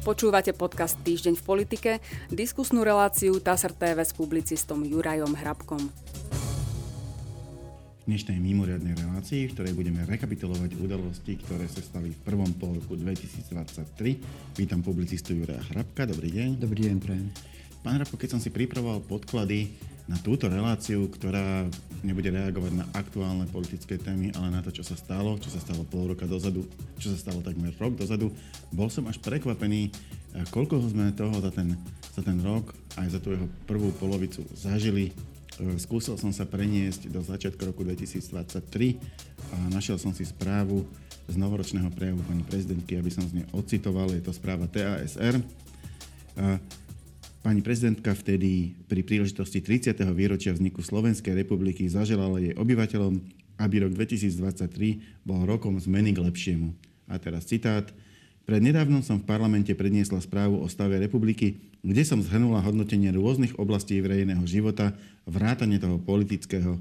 Počúvate podcast Týždeň v politike, diskusnú reláciu TASR TV s publicistom Jurajom Hrabkom. V dnešnej mimoriadnej relácii, v ktorej budeme rekapitulovať udalosti, ktoré sa stali v prvom pol roku 2023. Vítam publicistu Juraja Hrabka, dobrý deň. Dobrý deň, prajem. Pán Hrabko, keď som si pripravoval podklady na túto reláciu, ktorá nebude reagovať na aktuálne politické témy, ale na to, čo sa stalo, čo sa stalo pol roka dozadu, čo sa stalo takmer rok dozadu. Bol som až prekvapený, eh, koľko sme toho za ten, za ten rok, aj za tú jeho prvú polovicu zažili. Eh, skúsil som sa preniesť do začiatku roku 2023 a našiel som si správu z novoročného prejavu pani prezidentky, aby som z nej ocitoval. Je to správa TASR. Pani prezidentka vtedy pri príležitosti 30. výročia vzniku Slovenskej republiky zaželala jej obyvateľom, aby rok 2023 bol rokom zmeny k lepšiemu. A teraz citát. Pred nedávnom som v parlamente predniesla správu o stave republiky, kde som zhrnula hodnotenie rôznych oblastí verejného života, vrátane toho politického.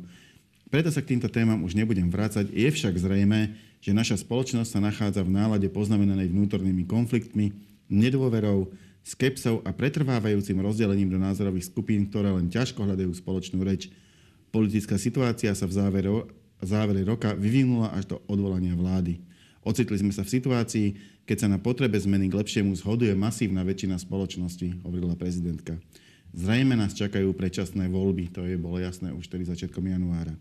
Preto sa k týmto témam už nebudem vrácať. Je však zrejme, že naša spoločnosť sa nachádza v nálade poznamenanej vnútornými konfliktmi, nedôverou, skepsou a pretrvávajúcim rozdelením do názorových skupín, ktoré len ťažko hľadajú spoločnú reč. Politická situácia sa v závere, závere roka vyvinula až do odvolania vlády. Ocitli sme sa v situácii, keď sa na potrebe zmeny k lepšiemu zhoduje masívna väčšina spoločnosti, hovorila prezidentka. Zrejme nás čakajú predčasné voľby, to je bolo jasné už tedy začiatkom januára.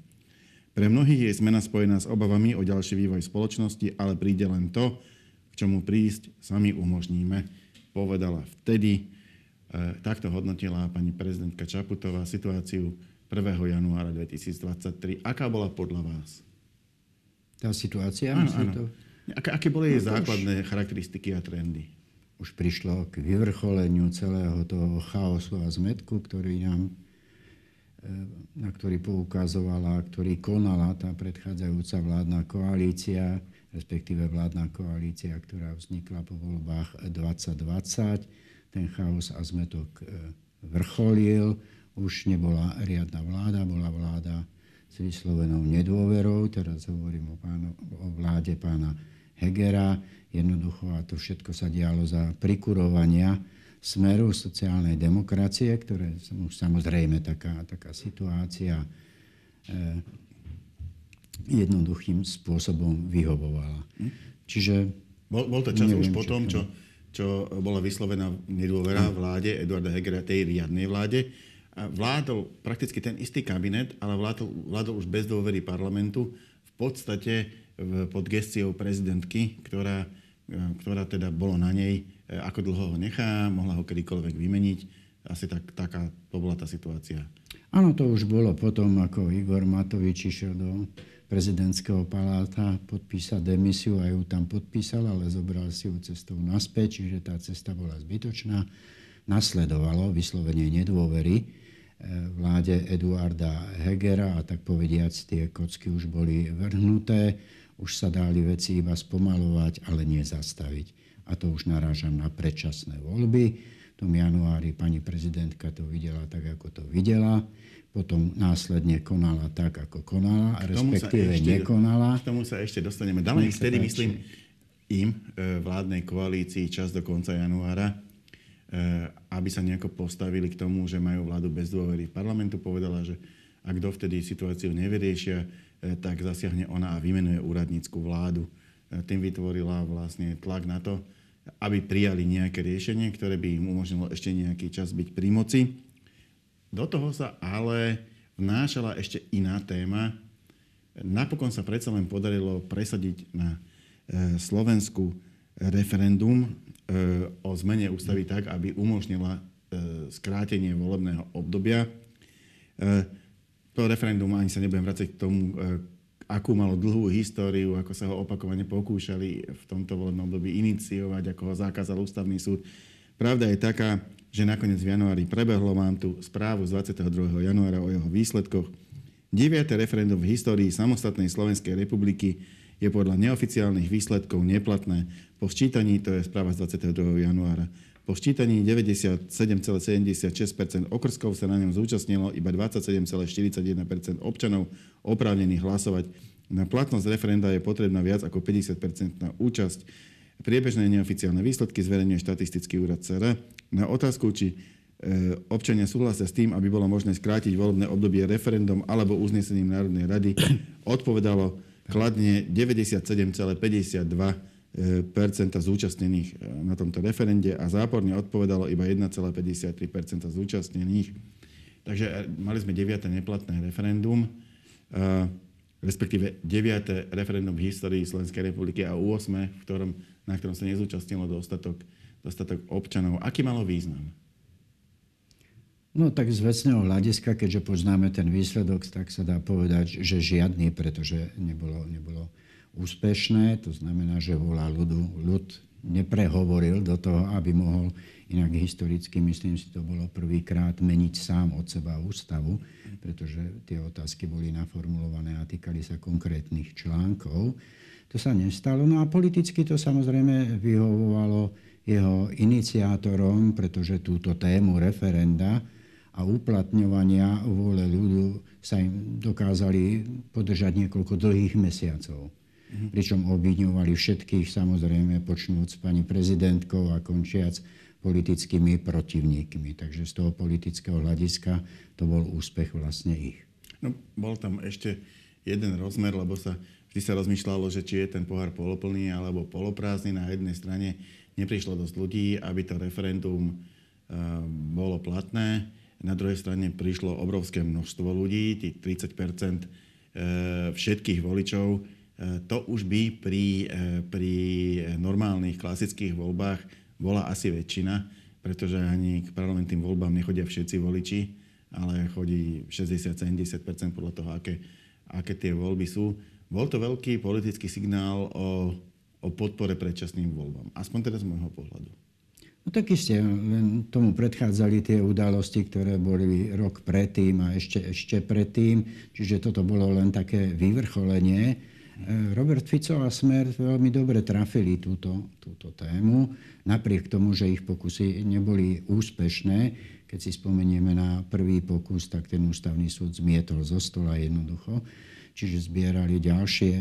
Pre mnohých je zmena spojená s obavami o ďalší vývoj spoločnosti, ale príde len to, k čomu prísť sami umožníme povedala vtedy. E, takto hodnotila pani prezidentka Čaputová situáciu 1. januára 2023. Aká bola podľa vás? Tá situácia? Áno, áno. To... Aké, aké boli jej no, základné už, charakteristiky a trendy? Už prišlo k vyvrcholeniu celého toho chaosu a zmetku, ktorý nám na ktorý poukazovala, ktorý konala tá predchádzajúca vládna koalícia respektíve vládna koalícia, ktorá vznikla po voľbách 2020. Ten chaos a zmetok e, vrcholil. Už nebola riadna vláda, bola vláda s vyslovenou nedôverou. Teraz hovorím o, pánu, o vláde pána Hegera. Jednoducho a to všetko sa dialo za prikurovania smeru sociálnej demokracie, ktoré už samozrejme taká, taká situácia e, jednoduchým spôsobom vyhovovala. Hm? Čiže... Bol, bol to čas neviem, už po tom, čo, čo bola vyslovená nedôvera vláde Eduarda Hegera, tej riadnej vláde. A vládol prakticky ten istý kabinet, ale vládol, vládol už bez dôvery parlamentu, v podstate pod gestiou prezidentky, ktorá, ktorá teda bolo na nej, e, ako dlho ho nechá, mohla ho kedykoľvek vymeniť. Asi tak, taká to bola tá situácia. Áno, to už bolo potom, ako Igor Matovič išiel do prezidentského paláta podpísať demisiu a ju tam podpísal, ale zobral si ju cestou naspäť, čiže tá cesta bola zbytočná. Nasledovalo vyslovenie nedôvery eh, vláde Eduarda Hegera a tak povediac tie kocky už boli vrhnuté, už sa dali veci iba spomalovať, ale nie zastaviť. A to už narážam na predčasné voľby. V tom januári pani prezidentka to videla tak, ako to videla potom následne konala tak, ako konala, a respektíve ešte, nekonala. K tomu sa ešte dostaneme. Dali vtedy, myslím, im, e, vládnej koalícii, čas do konca januára, e, aby sa nejako postavili k tomu, že majú vládu bez dôvery. Parlamentu povedala, že ak dovtedy situáciu nevyriešia, e, tak zasiahne ona a vymenuje úradnícku vládu. Tým vytvorila vlastne tlak na to, aby prijali nejaké riešenie, ktoré by im umožnilo ešte nejaký čas byť pri moci do toho sa ale vnášala ešte iná téma. Napokon sa predsa len podarilo presadiť na e, Slovensku referendum e, o zmene ústavy tak, aby umožnila e, skrátenie volebného obdobia. To referendum ani sa nebudem vrácať k tomu, akú malo dlhú históriu, ako sa ho opakovane pokúšali v tomto volebnom období iniciovať, ako ho zakázal ústavný súd. Pravda je taká, že nakoniec v januári prebehlo, mám tu správu z 22. januára o jeho výsledkoch. 9. referendum v histórii samostatnej Slovenskej republiky je podľa neoficiálnych výsledkov neplatné. Po sčítaní, to je správa z 22. januára, po sčítaní 97,76 okrskov sa na ňom zúčastnilo iba 27,41% občanov oprávnených hlasovať. Na platnosť referenda je potrebná viac ako 50% účasť. Priebežné neoficiálne výsledky zverejňuje štatistický úrad CR. Na otázku, či e, občania súhlasia s tým, aby bolo možné skrátiť volebné obdobie referendum alebo uznesením Národnej rady, odpovedalo kladne 97,52 zúčastnených e, na tomto referende a záporne odpovedalo iba 1,53% zúčastnených. Takže e, mali sme 9. neplatné referendum respektíve 9. referendum v histórii Slovenskej republiky a 8. V ktorom, na ktorom sa nezúčastnilo dostatok, dostatok občanov. Aký malo význam? No tak z vecného hľadiska, keďže poznáme ten výsledok, tak sa dá povedať, že žiadny, pretože nebolo, nebolo úspešné. To znamená, že volá ľudu, ľud neprehovoril do toho, aby mohol, inak historicky myslím si, to bolo prvýkrát meniť sám od seba ústavu, pretože tie otázky boli naformulované a týkali sa konkrétnych článkov. To sa nestalo. No a politicky to samozrejme vyhovovalo jeho iniciátorom, pretože túto tému referenda a uplatňovania vôle ľudu sa im dokázali podržať niekoľko dlhých mesiacov. Mm-hmm. Pričom obviňovali všetkých, samozrejme, počnúc pani prezidentkou a končiac politickými protivníkmi. Takže z toho politického hľadiska to bol úspech vlastne ich. No, bol tam ešte jeden rozmer, lebo sa vždy sa rozmýšľalo, že či je ten pohár poloplný alebo poloprázdny. Na jednej strane neprišlo dosť ľudí, aby to referendum uh, bolo platné. Na druhej strane prišlo obrovské množstvo ľudí, tých 30 uh, všetkých voličov, Eh, to už by pri, eh, pri normálnych klasických voľbách bola asi väčšina, pretože ani k parlamentným voľbám nechodia všetci voliči, ale chodí 60-70% podľa toho, aké, aké tie voľby sú. Bol to veľký politický signál o, o podpore predčasným voľbám. Aspoň teda z môjho pohľadu. No tak isté, len tomu predchádzali tie udalosti, ktoré boli rok predtým a ešte, ešte predtým. Čiže toto bolo len také vyvrcholenie. E, Robert Fico a Smer veľmi dobre trafili túto, túto tému, napriek tomu, že ich pokusy neboli úspešné. Keď si spomenieme na prvý pokus, tak ten ústavný súd zmietol zo stola jednoducho. Čiže zbierali ďalšie,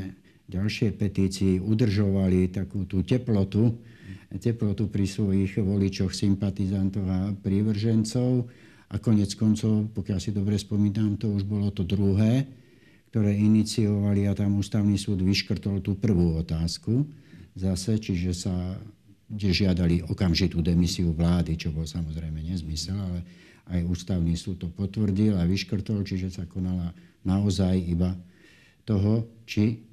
ďalšie petície, udržovali takú tú teplotu, teplotu pri svojich voličoch, sympatizantov a prívržencov. A konec koncov, pokiaľ si dobre spomínam, to už bolo to druhé ktoré iniciovali a tam ústavný súd vyškrtol tú prvú otázku zase, čiže sa kde žiadali okamžitú demisiu vlády, čo bol samozrejme nezmysel, ale aj ústavný súd to potvrdil a vyškrtol, čiže sa konala naozaj iba toho, či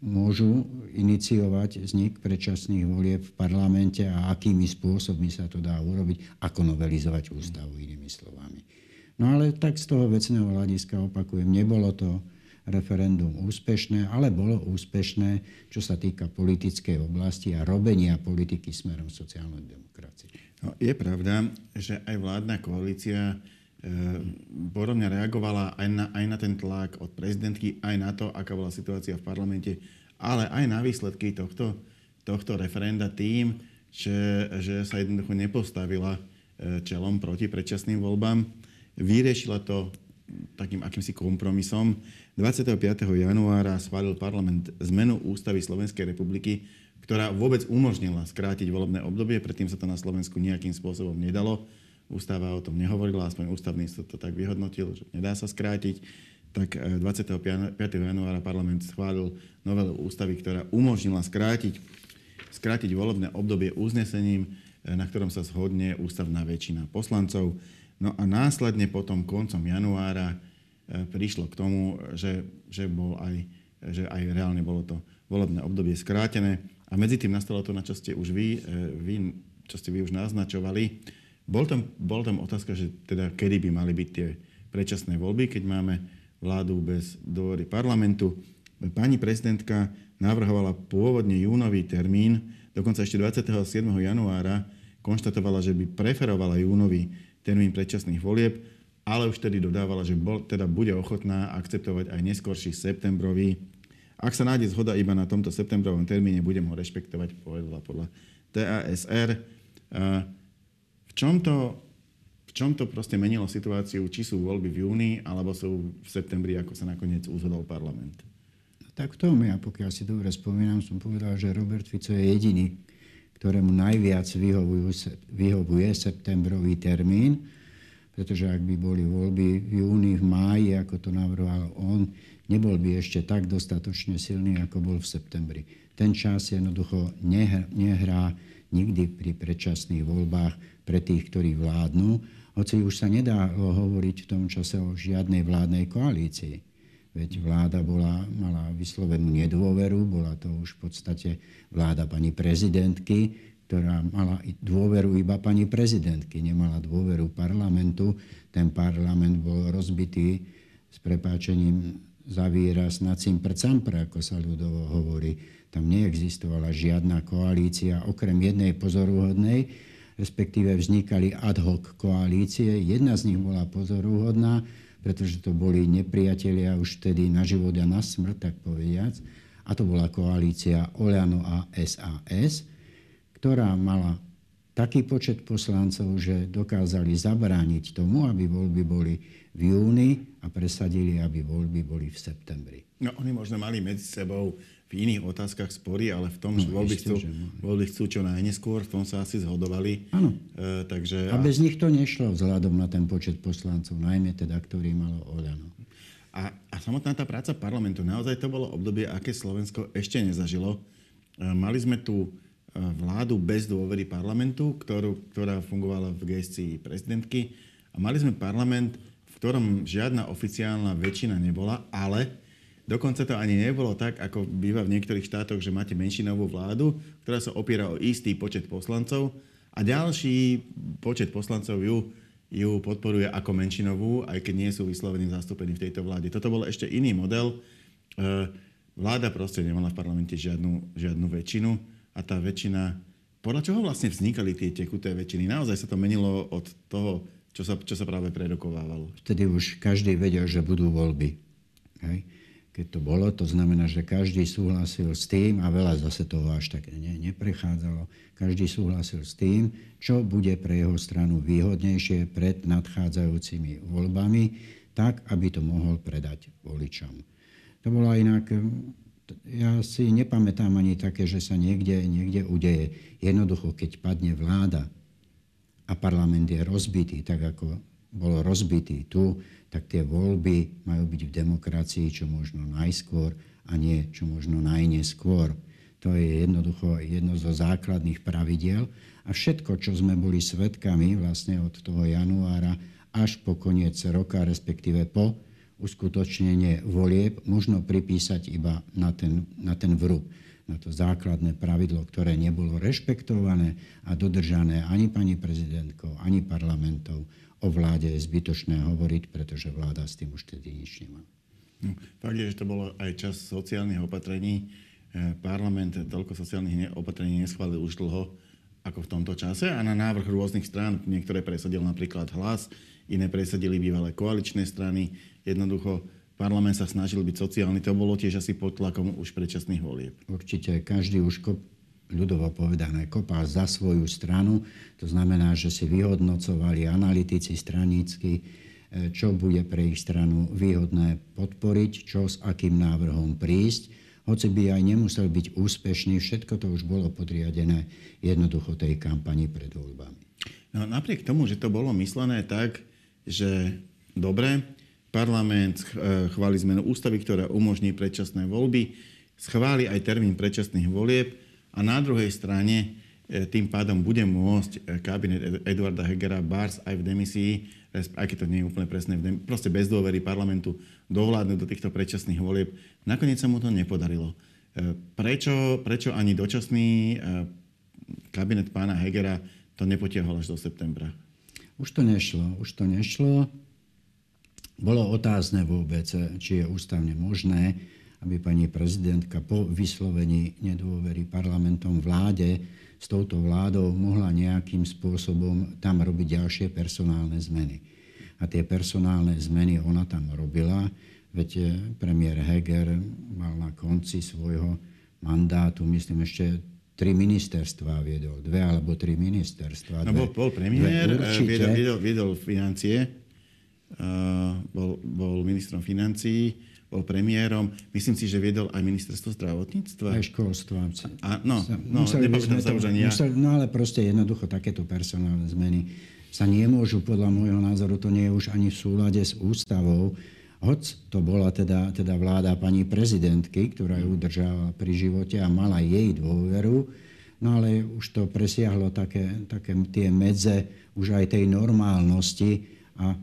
môžu iniciovať vznik predčasných volieb v parlamente a akými spôsobmi sa to dá urobiť, ako novelizovať ústavu, inými slovami. No ale tak z toho vecného hľadiska opakujem, nebolo to referendum úspešné, ale bolo úspešné, čo sa týka politickej oblasti a robenia politiky smerom sociálnej demokracie. No, je pravda, že aj vládna koalícia e, podobne reagovala aj na, aj na ten tlak od prezidentky, aj na to, aká bola situácia v parlamente, ale aj na výsledky tohto, tohto referenda tým, že, že sa jednoducho nepostavila e, čelom proti predčasným voľbám. Vyriešila to takým akýmsi kompromisom. 25. januára schválil parlament zmenu ústavy Slovenskej republiky, ktorá vôbec umožnila skrátiť volebné obdobie, predtým sa to na Slovensku nejakým spôsobom nedalo. Ústava o tom nehovorila, aspoň ústavný súd to tak vyhodnotil, že nedá sa skrátiť. Tak 25. E, januára parlament schválil novelu ústavy, ktorá umožnila skrátiť, skrátiť volebné obdobie uznesením, e, na ktorom sa zhodne ústavná väčšina poslancov. No a následne potom koncom januára prišlo k tomu, že, že, bol aj, že aj reálne bolo to volebné obdobie skrátené. A medzi tým nastalo to, na čo ste už vy, e, vy čo ste vy už naznačovali. Bol tam, bol tam otázka, že teda kedy by mali byť tie predčasné voľby, keď máme vládu bez dôvory parlamentu. Pani prezidentka navrhovala pôvodne júnový termín, dokonca ešte 27. januára konštatovala, že by preferovala júnový termín predčasných volieb, ale už tedy dodávala, že bol, teda bude ochotná akceptovať aj neskorší septembrový. Ak sa nájde zhoda iba na tomto septembrovom termíne, budem ho rešpektovať, povedala podľa TASR. V čom to, v čom to proste menilo situáciu, či sú voľby v júni, alebo sú v septembri, ako sa nakoniec uzhodol parlament? No tak v tom, ja pokiaľ si dobre spomínam, som povedal, že Robert Fico je jediný ktorému najviac vyhovuje septembrový termín, pretože ak by boli voľby v júni, v máji, ako to navrhoval on, nebol by ešte tak dostatočne silný, ako bol v septembri. Ten čas jednoducho nehrá, nehrá nikdy pri predčasných voľbách pre tých, ktorí vládnu, hoci už sa nedá hovoriť v tom čase o žiadnej vládnej koalícii. Veď vláda bola, mala vyslovenú nedôveru, bola to už v podstate vláda pani prezidentky, ktorá mala dôveru iba pani prezidentky, nemala dôveru parlamentu. Ten parlament bol rozbitý s prepáčením za výraz na cimpr ako sa ľudovo hovorí. Tam neexistovala žiadna koalícia, okrem jednej pozoruhodnej, respektíve vznikali ad hoc koalície. Jedna z nich bola pozoruhodná, pretože to boli nepriatelia už vtedy na život a na smrť, tak povediac. A to bola koalícia Oľano a SAS, ktorá mala taký počet poslancov, že dokázali zabrániť tomu, aby voľby boli v júni a presadili, aby voľby boli v septembri. No oni možno mali medzi sebou v iných otázkach spory, ale v tom, no, že voľby chcú, voľby chcú čo najneskôr, v tom sa asi zhodovali. Áno. E, takže, a bez nich to nešlo vzhľadom na ten počet poslancov, najmä teda, ktorý malo Oľano. A, a samotná tá práca parlamentu, naozaj to bolo obdobie, aké Slovensko ešte nezažilo. E, mali sme tu vládu bez dôvery parlamentu, ktorú, ktorá fungovala v gestii prezidentky. A mali sme parlament, v ktorom žiadna oficiálna väčšina nebola, ale Dokonca to ani nebolo tak, ako býva v niektorých štátoch, že máte menšinovú vládu, ktorá sa opiera o istý počet poslancov a ďalší počet poslancov ju, ju podporuje ako menšinovú, aj keď nie sú vyslovene zastúpení v tejto vláde. Toto bol ešte iný model. E, vláda proste nemala v parlamente žiadnu, žiadnu väčšinu a tá väčšina... Podľa čoho vlastne vznikali tie tekuté väčšiny? Naozaj sa to menilo od toho, čo sa, čo sa práve prerokovávalo. Vtedy už každý vedel, že budú voľby. Hej? keď to bolo. To znamená, že každý súhlasil s tým, a veľa zase toho až tak ne, neprechádzalo, každý súhlasil s tým, čo bude pre jeho stranu výhodnejšie pred nadchádzajúcimi voľbami, tak, aby to mohol predať voličom. To bolo inak, ja si nepamätám ani také, že sa niekde, niekde udeje. Jednoducho, keď padne vláda a parlament je rozbitý, tak ako bol rozbitý tu, tak tie voľby majú byť v demokracii čo možno najskôr a nie čo možno najneskôr. To je jednoducho jedno zo základných pravidiel. A všetko, čo sme boli svetkami vlastne od toho januára až po koniec roka, respektíve po uskutočnenie volieb, možno pripísať iba na ten, na ten vrúb na to základné pravidlo, ktoré nebolo rešpektované a dodržané ani pani prezidentkou, ani parlamentov, o vláde je zbytočné hovoriť, pretože vláda s tým už tedy nič nemá. No, fakt je, že to bolo aj čas sociálnych opatrení. E, parlament toľko sociálnych opatrení neschválil už dlho ako v tomto čase a na návrh rôznych strán, niektoré presadil napríklad hlas, iné presadili bývalé koaličné strany. Jednoducho parlament sa snažil byť sociálny, to bolo tiež asi pod tlakom už predčasných volieb. Určite, každý už ľudovo povedané, kopal za svoju stranu. To znamená, že si vyhodnocovali analytici stranícky, e, čo bude pre ich stranu výhodné podporiť, čo s akým návrhom prísť. Hoci by aj nemusel byť úspešný, všetko to už bolo podriadené jednoducho tej kampani pred voľbami. No, napriek tomu, že to bolo myslené tak, že dobre, parlament e, chváli zmenu ústavy, ktorá umožní predčasné voľby, schváli aj termín predčasných volieb, a na druhej strane e, tým pádom bude môcť e, kabinet Eduarda Hegera Bars aj v demisii, aj keď to nie je úplne presné, proste bez dôvery parlamentu dovládnuť do týchto predčasných volieb. Nakoniec sa mu to nepodarilo. Prečo, prečo ani dočasný kabinet pána Hegera to nepotiahol až do septembra? Už to nešlo. Už to nešlo. Bolo otázne vôbec, či je ústavne možné, aby pani prezidentka po vyslovení nedôvery parlamentom vláde s touto vládou mohla nejakým spôsobom tam robiť ďalšie personálne zmeny. A tie personálne zmeny ona tam robila, veď eh, premiér Heger mal na konci svojho mandátu, myslím ešte tri ministerstva viedol, dve alebo tri ministerstva. No bol, bol premiér, eh, viedol, viedol, viedol financie, bol, bol ministrom financií, bol premiérom. Myslím si, že viedol aj ministerstvo zdravotníctva. Aj školstva. A, no, no, museli už ani ja. Museli, no ale proste jednoducho takéto personálne zmeny sa nemôžu, podľa môjho názoru, to nie je už ani v súlade s ústavou. Hoc to bola teda, teda vláda pani prezidentky, ktorá ju udržala pri živote a mala jej dôveru, no ale už to presiahlo také, také tie medze už aj tej normálnosti a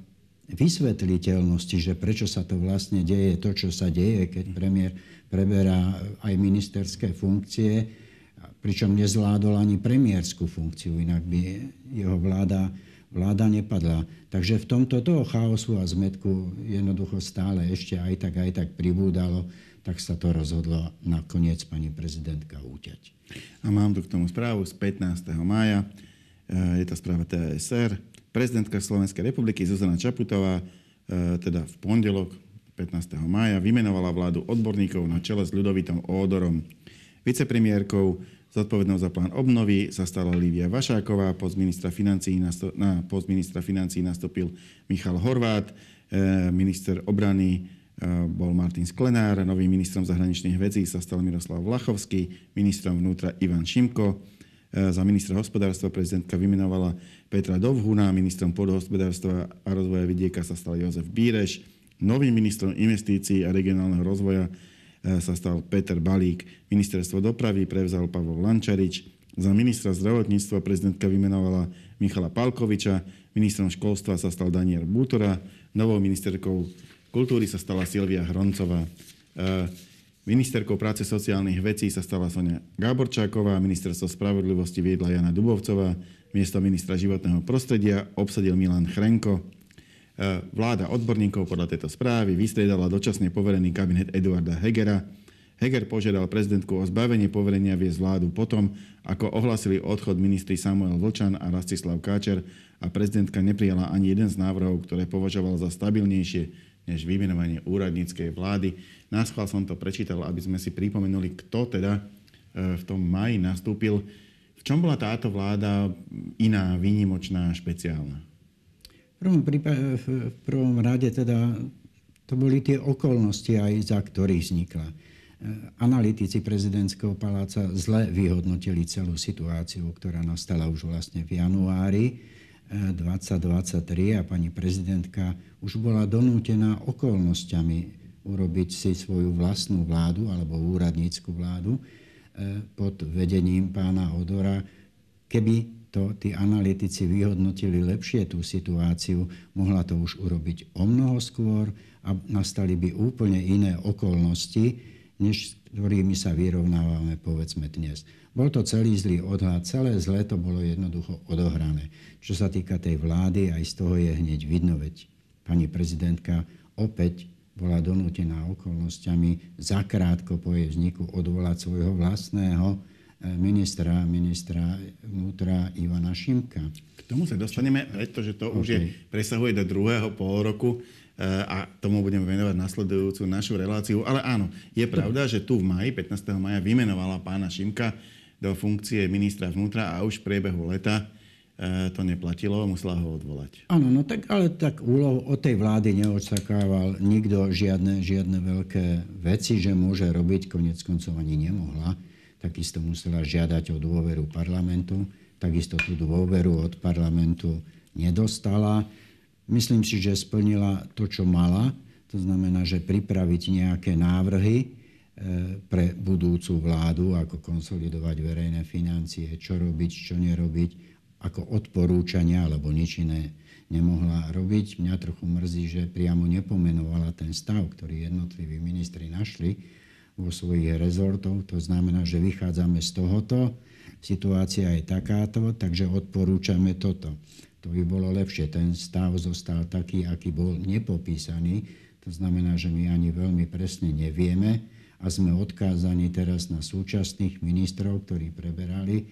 vysvetliteľnosti, že prečo sa to vlastne deje, to, čo sa deje, keď premiér preberá aj ministerské funkcie, pričom nezvládol ani premiérskú funkciu, inak by jeho vláda, vláda nepadla. Takže v tomto toho chaosu a zmetku jednoducho stále ešte aj tak, aj tak pribúdalo, tak sa to rozhodlo nakoniec pani prezidentka úťať. A mám tu k tomu správu z 15. mája. Je to správa TSR prezidentka Slovenskej republiky Zuzana Čaputová e, teda v pondelok 15. mája vymenovala vládu odborníkov na čele s ľudovitom Ódorom. Vicepremiérkou zodpovednou za plán obnovy sa stala Lívia Vašáková, post ministra financí, na post ministra financí nastúpil Michal Horvát, e, minister obrany e, bol Martin Sklenár, novým ministrom zahraničných vecí sa stal Miroslav Vlachovský, ministrom vnútra Ivan Šimko, za ministra hospodárstva prezidentka vymenovala Petra Dovhuna, ministrom podhospodárstva a rozvoja vidieka sa stal Jozef Bíreš, novým ministrom investícií a regionálneho rozvoja e, sa stal Peter Balík, ministerstvo dopravy prevzal Pavol Lančarič, za ministra zdravotníctva prezidentka vymenovala Michala Palkoviča, ministrom školstva sa stal Daniel Bútora, novou ministerkou kultúry sa stala Silvia Hroncová. Ministerkou práce sociálnych vecí sa stala Sonia Gáborčáková, ministerstvo spravodlivosti viedla Jana Dubovcová, Miesto ministra životného prostredia obsadil Milan Chrenko. E, vláda odborníkov podľa tejto správy vystriedala dočasne poverený kabinet Eduarda Hegera. Heger požiadal prezidentku o zbavenie poverenia viesť vládu potom, ako ohlasili odchod ministri Samuel Vlčan a Rastislav Káčer a prezidentka neprijala ani jeden z návrhov, ktoré považoval za stabilnejšie než vymenovanie úradníckej vlády. Náschval som to prečítal, aby sme si pripomenuli, kto teda e, v tom maji nastúpil čom bola táto vláda iná, výnimočná, špeciálna? V prvom, prípade, v prvom rade teda to boli tie okolnosti aj za ktorých vznikla. Analytici prezidentského paláca zle vyhodnotili celú situáciu, ktorá nastala už vlastne v januári 2023 a pani prezidentka už bola donútená okolnostiami urobiť si svoju vlastnú vládu alebo úradnícku vládu pod vedením pána Odora, keby to tí analytici vyhodnotili lepšie tú situáciu, mohla to už urobiť o mnoho skôr a nastali by úplne iné okolnosti, než s ktorými sa vyrovnávame povedzme dnes. Bol to celý zlý odhľad, celé zlé to bolo jednoducho odohrané. Čo sa týka tej vlády, aj z toho je hneď vidno, veď pani prezidentka opäť bola donútená okolnostiami zakrátko po jej vzniku odvolať svojho vlastného eh, ministra, ministra vnútra Ivana Šimka. K tomu sa dostaneme, pretože to okay. už je, presahuje do druhého pol roku eh, a tomu budeme venovať nasledujúcu našu reláciu. Ale áno, je pravda, že tu v maji, 15. maja, vymenovala pána Šimka do funkcie ministra vnútra a už v priebehu leta E, to neplatilo, musela ho odvolať. Áno, no tak, ale tak úlohu od tej vlády neočakával nikto žiadne, žiadne veľké veci, že môže robiť, konec koncov ani nemohla. Takisto musela žiadať o dôveru parlamentu, takisto tú dôveru od parlamentu nedostala. Myslím si, že splnila to, čo mala, to znamená, že pripraviť nejaké návrhy pre budúcu vládu, ako konsolidovať verejné financie, čo robiť, čo nerobiť, ako odporúčania alebo nič iné nemohla robiť. Mňa trochu mrzí, že priamo nepomenovala ten stav, ktorý jednotliví ministri našli vo svojich rezortov. To znamená, že vychádzame z tohoto, situácia je takáto, takže odporúčame toto. To by bolo lepšie. Ten stav zostal taký, aký bol nepopísaný. To znamená, že my ani veľmi presne nevieme a sme odkázaní teraz na súčasných ministrov, ktorí preberali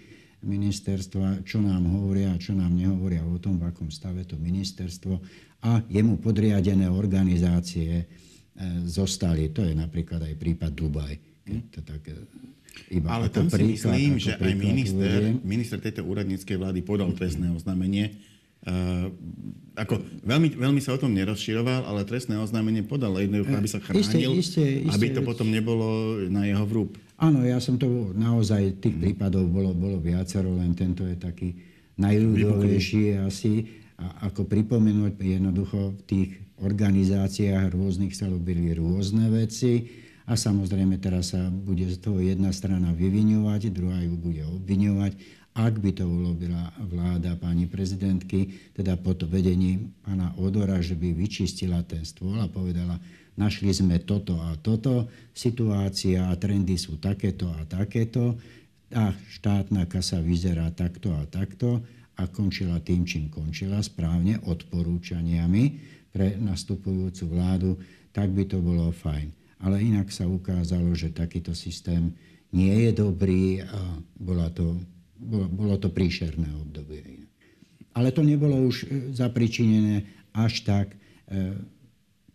ministerstva, čo nám hovoria a čo nám nehovoria o tom, v akom stave to ministerstvo a jemu podriadené organizácie e, zostali. To je napríklad aj prípad Dubaj. to tak, e, iba Ale tam si príklad, myslím, že aj minister, minister tejto úradníckej vlády podal trestné oznámenie ako, veľmi, veľmi sa o tom nerozširoval, ale trestné oznámenie podal jednoducho, aby sa chránil, isté, isté, aby to potom nebolo na jeho vrúb. Áno, ja som to naozaj, tých mm. prípadov bolo, bolo viacero, len tento je taký najľudovejší asi. A ako pripomenúť, jednoducho v tých organizáciách rôznych sa robili rôzne veci a samozrejme teraz sa bude z toho jedna strana vyviňovať, druhá ju bude obviňovať ak by to urobila vláda pani prezidentky, teda pod vedením pána Odora, že by vyčistila ten stôl a povedala, našli sme toto a toto, situácia a trendy sú takéto a takéto, a štátna kasa vyzerá takto a takto a končila tým, čím končila, správne odporúčaniami pre nastupujúcu vládu, tak by to bolo fajn. Ale inak sa ukázalo, že takýto systém nie je dobrý a bola to bolo, bolo to príšerné obdobie. Ale to nebolo už e, zapričinené až tak e,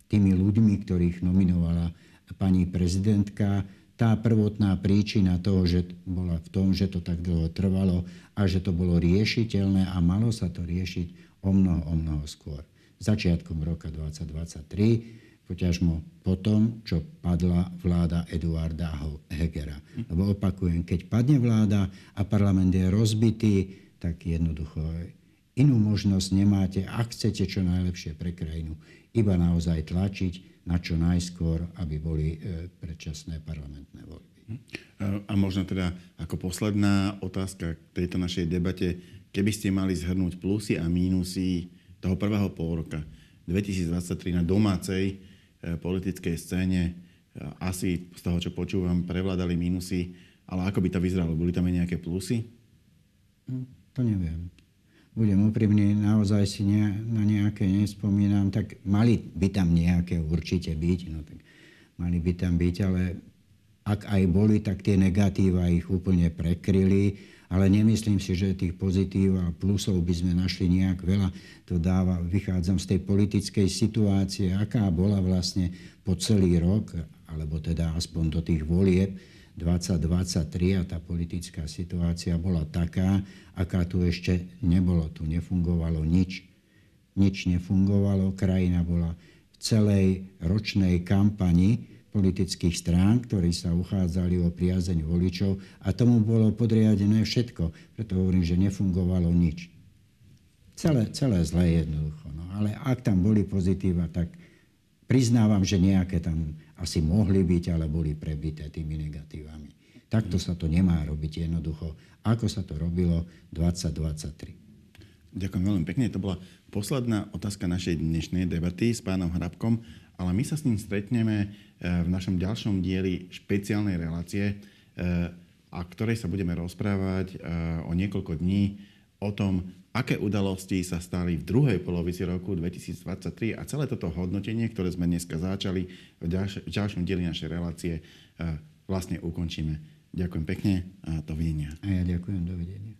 tými ľuďmi, ktorých nominovala pani prezidentka. Tá prvotná príčina toho, že bola v tom, že to tak dlho trvalo a že to bolo riešiteľné a malo sa to riešiť o mnoho, o mnoho skôr. Začiatkom roka 2023 poťažmo po tom, čo padla vláda Eduarda Hegera. Lebo opakujem, keď padne vláda a parlament je rozbitý, tak jednoducho inú možnosť nemáte, ak chcete čo najlepšie pre krajinu, iba naozaj tlačiť na čo najskôr, aby boli e, predčasné parlamentné voľby. Hm. A možno teda ako posledná otázka k tejto našej debate, keby ste mali zhrnúť plusy a mínusy toho prvého pol roka 2023 na domácej politickej scéne e, asi z toho, čo počúvam, prevládali mínusy, ale ako by to vyzeralo? Boli tam aj nejaké plusy? Hm, to neviem. Budem úprimný, naozaj si ne, na nejaké nespomínam, tak mali by tam nejaké určite byť, no tak mali by tam byť, ale ak aj boli, tak tie negatíva ich úplne prekryli ale nemyslím si, že tých pozitív a plusov by sme našli nejak veľa. To dáva, vychádzam z tej politickej situácie, aká bola vlastne po celý rok, alebo teda aspoň do tých volieb 2023 a tá politická situácia bola taká, aká tu ešte nebolo. Tu nefungovalo nič. Nič nefungovalo, krajina bola v celej ročnej kampani politických strán, ktorí sa uchádzali o priazeň voličov a tomu bolo podriadené všetko. Preto hovorím, že nefungovalo nič. Celé, celé zlé jednoducho. No. Ale ak tam boli pozitíva, tak priznávam, že nejaké tam asi mohli byť, ale boli prebité tými negatívami. Takto sa to nemá robiť jednoducho, ako sa to robilo 2023. Ďakujem veľmi pekne. To bola posledná otázka našej dnešnej debaty s pánom Hrabkom ale my sa s ním stretneme eh, v našom ďalšom dieli špeciálnej relácie, eh, a ktorej sa budeme rozprávať eh, o niekoľko dní o tom, aké udalosti sa stali v druhej polovici roku 2023 a celé toto hodnotenie, ktoré sme dneska začali v, ďalš- v ďalšom dieli našej relácie, vlastne ukončíme. Ďakujem pekne a dovidenia. A ja ďakujem, dovidenia.